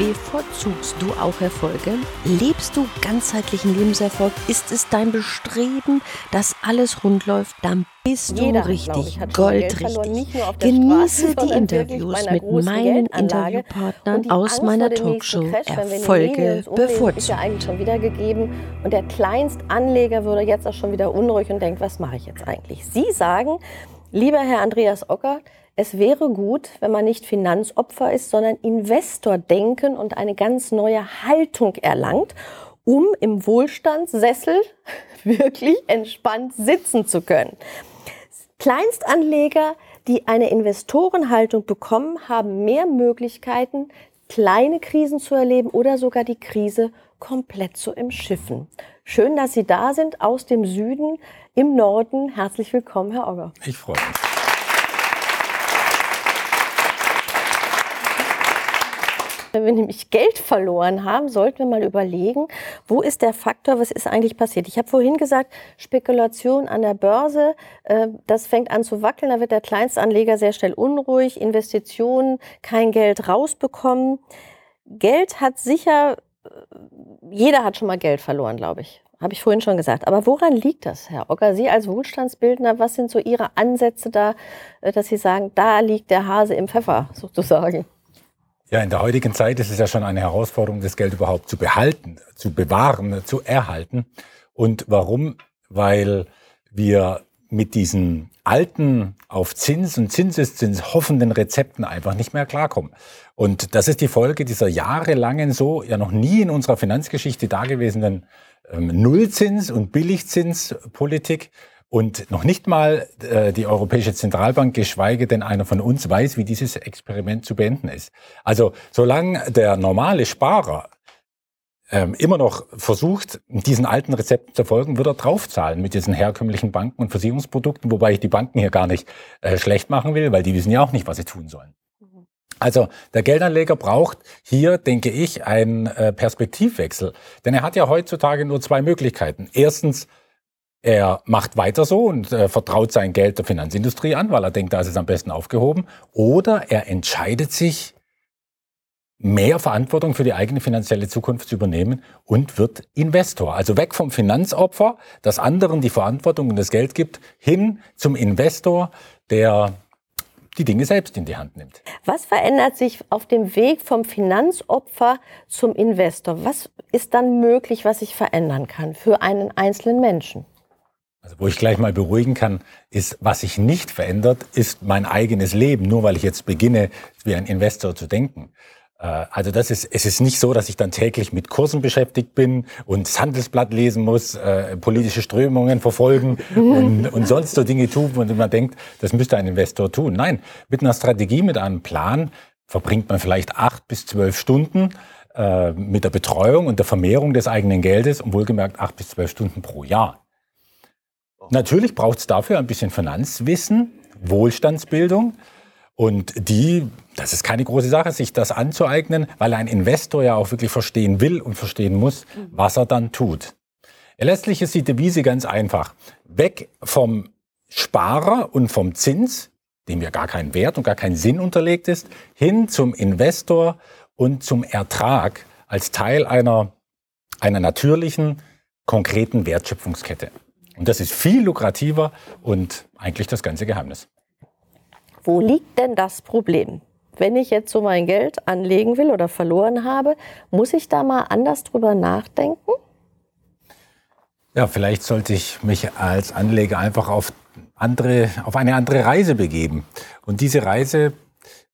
Bevorzugst du auch Erfolge? Lebst du ganzheitlichen Lebenserfolg? Ist es dein Bestreben, dass alles rund läuft? Dann bist du Jeder, richtig, ich, goldrichtig. Genieße Straße, die Interviews mit meinen. Interviewpartnern aus Angst meiner Talkshow Crash, Erfolge Ist ja bevorzugt. eigentlich schon wieder gegeben. Und der Kleinstanleger würde jetzt auch schon wieder unruhig und denkt, was mache ich jetzt eigentlich? Sie sagen, lieber Herr Andreas Ocker, es wäre gut, wenn man nicht Finanzopfer ist, sondern Investor denken und eine ganz neue Haltung erlangt, um im Wohlstandssessel wirklich entspannt sitzen zu können. Kleinstanleger, die eine Investorenhaltung bekommen, haben mehr Möglichkeiten, kleine Krisen zu erleben oder sogar die Krise komplett zu umschiffen. Schön, dass Sie da sind aus dem Süden im Norden. Herzlich willkommen, Herr Ogger. Ich freue mich. Wenn wir nämlich Geld verloren haben, sollten wir mal überlegen, wo ist der Faktor, was ist eigentlich passiert. Ich habe vorhin gesagt, Spekulation an der Börse, äh, das fängt an zu wackeln, da wird der Kleinstanleger sehr schnell unruhig, Investitionen, kein Geld rausbekommen. Geld hat sicher, äh, jeder hat schon mal Geld verloren, glaube ich. Habe ich vorhin schon gesagt. Aber woran liegt das, Herr Ocker? Sie als Wohlstandsbildner, was sind so Ihre Ansätze da, äh, dass Sie sagen, da liegt der Hase im Pfeffer, sozusagen? Ja, in der heutigen Zeit ist es ja schon eine Herausforderung, das Geld überhaupt zu behalten, zu bewahren, zu erhalten. Und warum? Weil wir mit diesen alten, auf Zins und Zinseszins hoffenden Rezepten einfach nicht mehr klarkommen. Und das ist die Folge dieser jahrelangen, so ja noch nie in unserer Finanzgeschichte dagewesenen ähm, Nullzins- und Billigzinspolitik. Und noch nicht mal äh, die Europäische Zentralbank, geschweige denn einer von uns, weiß, wie dieses Experiment zu beenden ist. Also solange der normale Sparer ähm, immer noch versucht, diesen alten Rezepten zu folgen, wird er draufzahlen mit diesen herkömmlichen Banken und Versicherungsprodukten, wobei ich die Banken hier gar nicht äh, schlecht machen will, weil die wissen ja auch nicht, was sie tun sollen. Also der Geldanleger braucht hier, denke ich, einen äh, Perspektivwechsel. Denn er hat ja heutzutage nur zwei Möglichkeiten. Erstens, er macht weiter so und äh, vertraut sein Geld der Finanzindustrie an, weil er denkt, da ist es am besten aufgehoben. Oder er entscheidet sich, mehr Verantwortung für die eigene finanzielle Zukunft zu übernehmen und wird Investor. Also weg vom Finanzopfer, das anderen die Verantwortung und das Geld gibt, hin zum Investor, der die Dinge selbst in die Hand nimmt. Was verändert sich auf dem Weg vom Finanzopfer zum Investor? Was ist dann möglich, was sich verändern kann für einen einzelnen Menschen? Also wo ich gleich mal beruhigen kann, ist, was sich nicht verändert, ist mein eigenes Leben, nur weil ich jetzt beginne, wie ein Investor zu denken. Äh, Also das ist, es ist nicht so, dass ich dann täglich mit Kursen beschäftigt bin und das Handelsblatt lesen muss, äh, politische Strömungen verfolgen und, und sonst so Dinge tun, denen man denkt, das müsste ein Investor tun. Nein, mit einer Strategie, mit einem Plan verbringt man vielleicht acht bis zwölf Stunden äh, mit der Betreuung und der Vermehrung des eigenen Geldes und wohlgemerkt acht bis zwölf Stunden pro Jahr. Natürlich braucht es dafür ein bisschen Finanzwissen, Wohlstandsbildung. Und die, das ist keine große Sache, sich das anzueignen, weil ein Investor ja auch wirklich verstehen will und verstehen muss, was er dann tut. Letztlich ist die Devise ganz einfach. Weg vom Sparer und vom Zins, dem ja gar kein Wert und gar kein Sinn unterlegt ist, hin zum Investor und zum Ertrag als Teil einer, einer natürlichen, konkreten Wertschöpfungskette. Und das ist viel lukrativer und eigentlich das ganze Geheimnis. Wo liegt denn das Problem? Wenn ich jetzt so mein Geld anlegen will oder verloren habe, muss ich da mal anders drüber nachdenken? Ja, vielleicht sollte ich mich als Anleger einfach auf, andere, auf eine andere Reise begeben. Und diese Reise,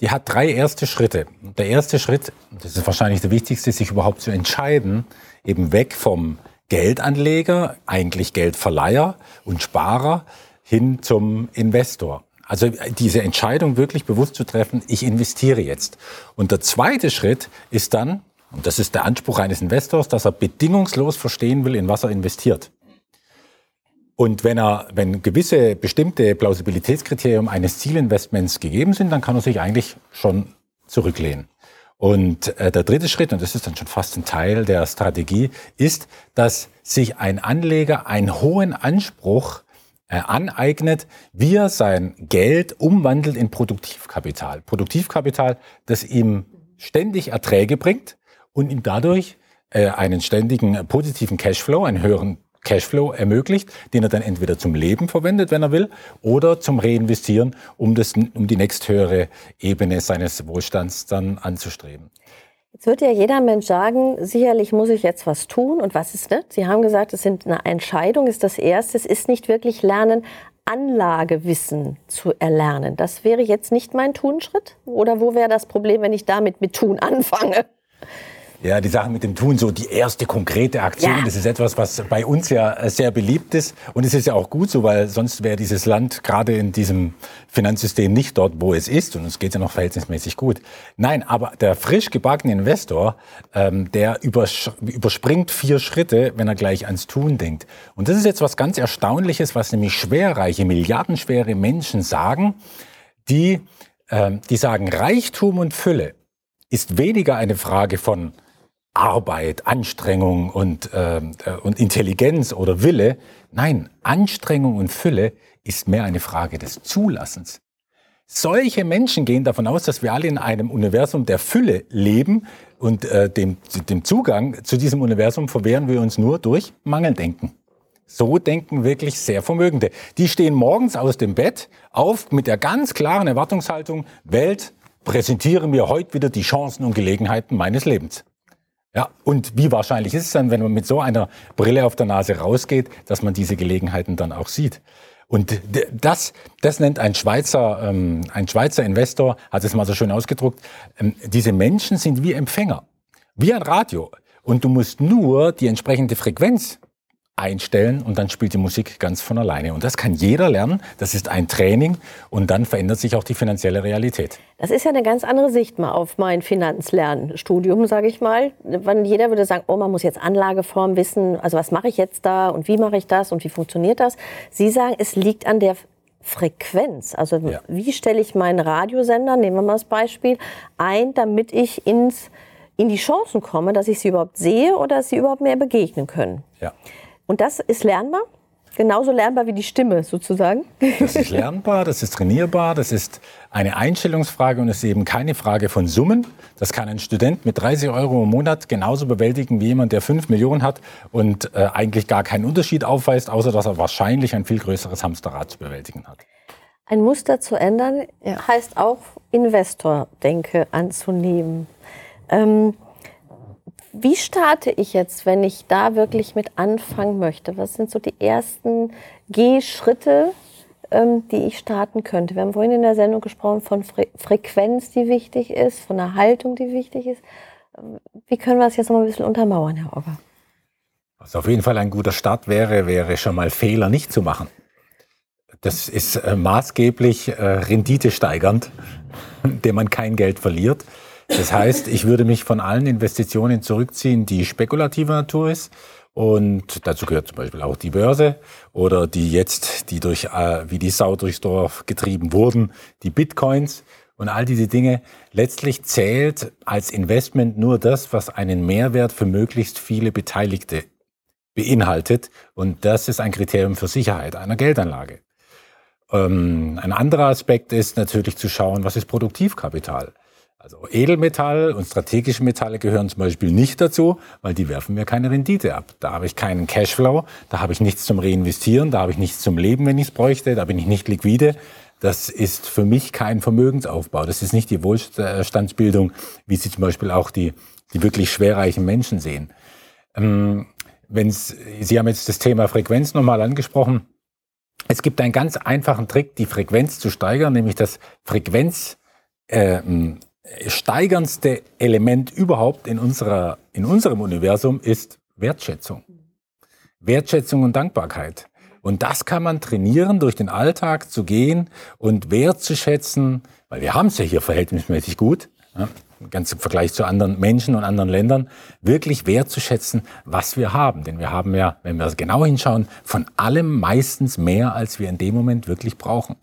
die hat drei erste Schritte. Der erste Schritt, das ist wahrscheinlich der wichtigste, sich überhaupt zu entscheiden, eben weg vom Geldanleger, eigentlich Geldverleiher und Sparer, hin zum Investor. Also diese Entscheidung wirklich bewusst zu treffen, ich investiere jetzt. Und der zweite Schritt ist dann, Und das ist der Anspruch eines Investors, dass er bedingungslos verstehen will, in was er investiert. Und wenn er, wenn gewisse bestimmte Plausibilitätskriterien eines Zielinvestments gegeben sind, dann kann er sich eigentlich schon zurücklehnen. Und äh, der dritte Schritt, und das ist dann schon fast ein Teil der Strategie, ist, dass sich ein Anleger einen hohen Anspruch äh, aneignet, wie er sein Geld umwandelt in Produktivkapital. Produktivkapital, das ihm ständig Erträge bringt und ihm dadurch äh, einen ständigen äh, positiven Cashflow, einen höheren Cashflow ermöglicht, den er dann entweder zum Leben verwendet, wenn er will, oder zum Reinvestieren, um, das, um die nächsthöhere Ebene seines Wohlstands dann anzustreben. Jetzt wird ja jeder Mensch sagen, sicherlich muss ich jetzt was tun. Und was ist das? Sie haben gesagt, es sind eine Entscheidung, ist das Erste. Es ist nicht wirklich Lernen, Anlagewissen zu erlernen. Das wäre jetzt nicht mein Tunschritt? Oder wo wäre das Problem, wenn ich damit mit Tun anfange? Ja, die Sache mit dem Tun, so die erste konkrete Aktion, ja. das ist etwas, was bei uns ja äh, sehr beliebt ist. Und es ist ja auch gut so, weil sonst wäre dieses Land gerade in diesem Finanzsystem nicht dort, wo es ist. Und es geht ja noch verhältnismäßig gut. Nein, aber der frisch gebackene Investor, ähm, der übers überspringt vier Schritte, wenn er gleich ans Tun denkt. Und das ist jetzt was ganz Erstaunliches, was nämlich schwerreiche, milliardenschwere Menschen sagen, die, ähm, die sagen, Reichtum und Fülle ist weniger eine Frage von Arbeit, Anstrengung und, äh, und Intelligenz oder Wille. Nein, Anstrengung und Fülle ist mehr eine Frage des Zulassens. Solche Menschen gehen davon aus, dass wir alle in einem Universum der Fülle leben und äh, dem, dem Zugang zu diesem Universum verwehren wir uns nur durch Mangeldenken. So denken wirklich sehr Vermögende. Die stehen morgens aus dem Bett auf mit der ganz klaren Erwartungshaltung, Welt, präsentiere mir heute wieder die Chancen und Gelegenheiten meines Lebens. Ja, und wie wahrscheinlich ist es dann, wenn man mit so einer Brille auf der Nase rausgeht, dass man diese Gelegenheiten dann auch sieht? Und das, das nennt ein Schweizer, ähm, ein Schweizer Investor, hat es mal so schön ausgedruckt, ähm, diese Menschen sind wie Empfänger, wie ein Radio. Und du musst nur die entsprechende Frequenz einstellen und dann spielt die Musik ganz von alleine. Und das kann jeder lernen. Das ist ein Training und dann verändert sich auch die finanzielle Realität. Das ist ja eine ganz andere Sicht mal auf mein Finanzlernstudium, sage ich mal. Wenn jeder würde sagen, oh, man muss jetzt Anlageform wissen, also was mache ich jetzt da und wie mache ich das und wie funktioniert das? Sie sagen, es liegt an der Frequenz. Also ja. wie stelle ich meinen Radiosender, nehmen wir mal das Beispiel, ein, damit ich ins, in die Chancen komme, dass ich sie überhaupt sehe oder dass sie überhaupt mehr begegnen können. Ja. Und das ist lernbar? Genauso lernbar wie die Stimme sozusagen? Das ist lernbar, das ist trainierbar, das ist eine Einstellungsfrage und es ist eben keine Frage von Summen. Das kann ein Student mit 30 Euro im Monat genauso bewältigen wie jemand, der 5 Millionen hat und äh, eigentlich gar keinen Unterschied aufweist, außer dass er wahrscheinlich ein viel größeres Hamsterrad zu bewältigen hat. Ein Muster zu ändern ja. heißt auch Investordenke anzunehmen. Ähm, wie starte ich jetzt, wenn ich da wirklich mit anfangen möchte? Was sind so die ersten Gehschritte, ähm, die ich starten könnte? Wir haben vorhin in der Sendung gesprochen von Fre Frequenz, die wichtig ist, von der Haltung, die wichtig ist. Wie können wir das jetzt noch ein bisschen untermauern, Herr Ogger? Was auf jeden Fall ein guter Start wäre, wäre schon mal Fehler nicht zu machen. Das ist äh, maßgeblich äh, renditesteigernd, indem man kein Geld verliert. Das heißt, ich würde mich von allen Investitionen zurückziehen, die spekulativer Natur ist. Und dazu gehört zum Beispiel auch die Börse oder die jetzt, die durch, äh, wie die Sau durchs Dorf getrieben wurden, die Bitcoins und all diese Dinge. Letztlich zählt als Investment nur das, was einen Mehrwert für möglichst viele Beteiligte beinhaltet. Und das ist ein Kriterium für Sicherheit einer Geldanlage. Ähm, ein anderer Aspekt ist natürlich zu schauen, was ist Produktivkapital. Also Edelmetall und strategische Metalle gehören zum Beispiel nicht dazu, weil die werfen mir keine Rendite ab. Da habe ich keinen Cashflow, da habe ich nichts zum Reinvestieren, da habe ich nichts zum Leben, wenn ich es bräuchte, da bin ich nicht liquide. Das ist für mich kein Vermögensaufbau. Das ist nicht die Wohlstandsbildung, wie sie zum Beispiel auch die, die wirklich schwerreichen Menschen sehen. Ähm, wenn's, sie haben jetzt das Thema Frequenz nochmal angesprochen. Es gibt einen ganz einfachen Trick, die Frequenz zu steigern, nämlich das Frequenz äh, steigerndste Element überhaupt in, unserer, in unserem Universum ist Wertschätzung. Wertschätzung und Dankbarkeit. Und das kann man trainieren, durch den Alltag zu gehen und wertzuschätzen, weil wir haben es ja hier verhältnismäßig gut. ganz im Vergleich zu anderen Menschen und anderen Ländern, wirklich wertzuschätzen, was wir haben. Denn wir haben ja, wenn wir genau hinschauen, von allem meistens mehr, als wir in dem Moment wirklich brauchen.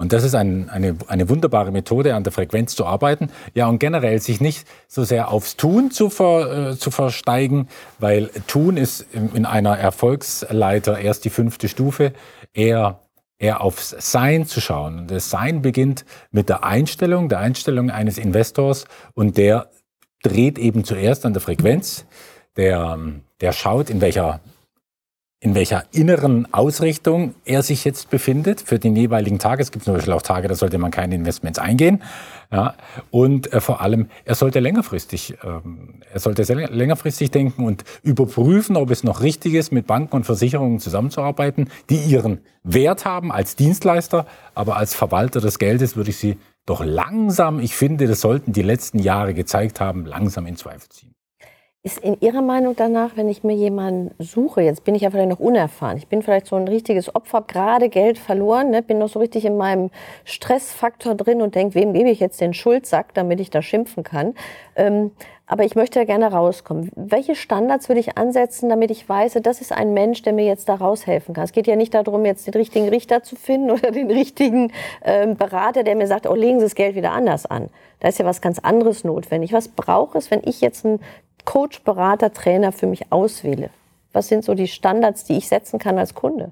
Und das ist ein, eine, eine wunderbare Methode, an der Frequenz zu arbeiten. Ja, und generell sich nicht so sehr aufs Tun zu, ver, äh, zu versteigen, weil Tun ist in, in einer Erfolgsleiter erst die fünfte Stufe, eher eher aufs Sein zu schauen. Und das Sein beginnt mit der Einstellung, der Einstellung eines Investors und der dreht eben zuerst an der Frequenz, der, der schaut, in welcher in welcher inneren Ausrichtung er sich jetzt befindet für den jeweiligen Tag. Es gibt zum Beispiel auch Tage, da sollte man keine Investments eingehen. Ja, und äh, vor allem, er sollte längerfristig, ähm, er sollte längerfristig denken und überprüfen, ob es noch richtig ist, mit Banken und Versicherungen zusammenzuarbeiten, die ihren Wert haben als Dienstleister, aber als Verwalter des Geldes würde ich sie doch langsam, ich finde, das sollten die letzten Jahre gezeigt haben, langsam in Zweifel ziehen. Ist in Ihrer Meinung danach, wenn ich mir jemanden suche, jetzt bin ich ja vielleicht noch unerfahren, ich bin vielleicht so ein richtiges Opfer, gerade Geld verloren, ne, bin noch so richtig in meinem Stressfaktor drin und denke, wem gebe ich jetzt den Schuldsack, damit ich da schimpfen kann. Ähm, aber ich möchte ja gerne rauskommen. Welche Standards würde ich ansetzen, damit ich weiß, das ist ein Mensch, der mir jetzt da raushelfen kann? Es geht ja nicht darum, jetzt den richtigen Richter zu finden oder den richtigen ähm, Berater, der mir sagt, oh, legen Sie das Geld wieder anders an. Da ist ja was ganz anderes notwendig. Was braucht es, wenn ich jetzt einen Coach, Berater, Trainer für mich auswähle? Was sind so die Standards, die ich setzen kann als Kunde?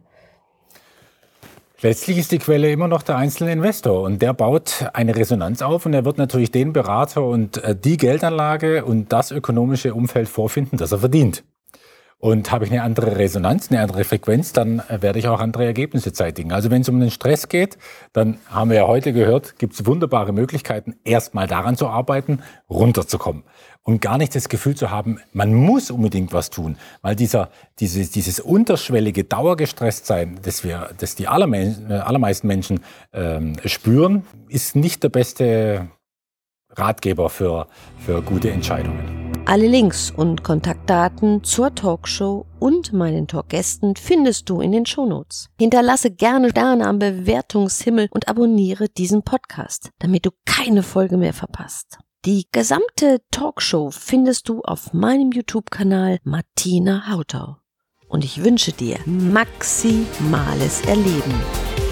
Letztlich ist die Quelle immer noch der einzelne Investor und der baut eine Resonanz auf und er wird natürlich den Berater und äh, die Geldanlage und das ökonomische Umfeld vorfinden, das er verdient. Und habe ich eine andere Resonanz, eine andere Frequenz, dann äh, werde ich auch andere Ergebnisse zeitigen. Also wenn es um den Stress geht, dann haben wir ja heute gehört, gibt es wunderbare Möglichkeiten, erstmal daran zu arbeiten, runterzukommen. Und gar nicht das Gefühl zu haben, man muss unbedingt was tun. Weil dieser, dieses, dieses unterschwellige Dauergestresstsein, das wir, das die allermeisten, äh, allermeisten Menschen ähm, spüren, ist nicht der beste Ratgeber für, für gute Entscheidungen. Alle Links und Kontaktdaten zur Talkshow und meinen Talkgästen findest du in den Shownotes. Hinterlasse gerne Sterne am Bewertungshimmel und abonniere diesen Podcast, damit du keine Folge mehr verpasst. Die gesamte Talkshow findest du auf meinem YouTube-Kanal Martina Hautau. Und ich wünsche dir maximales Erleben.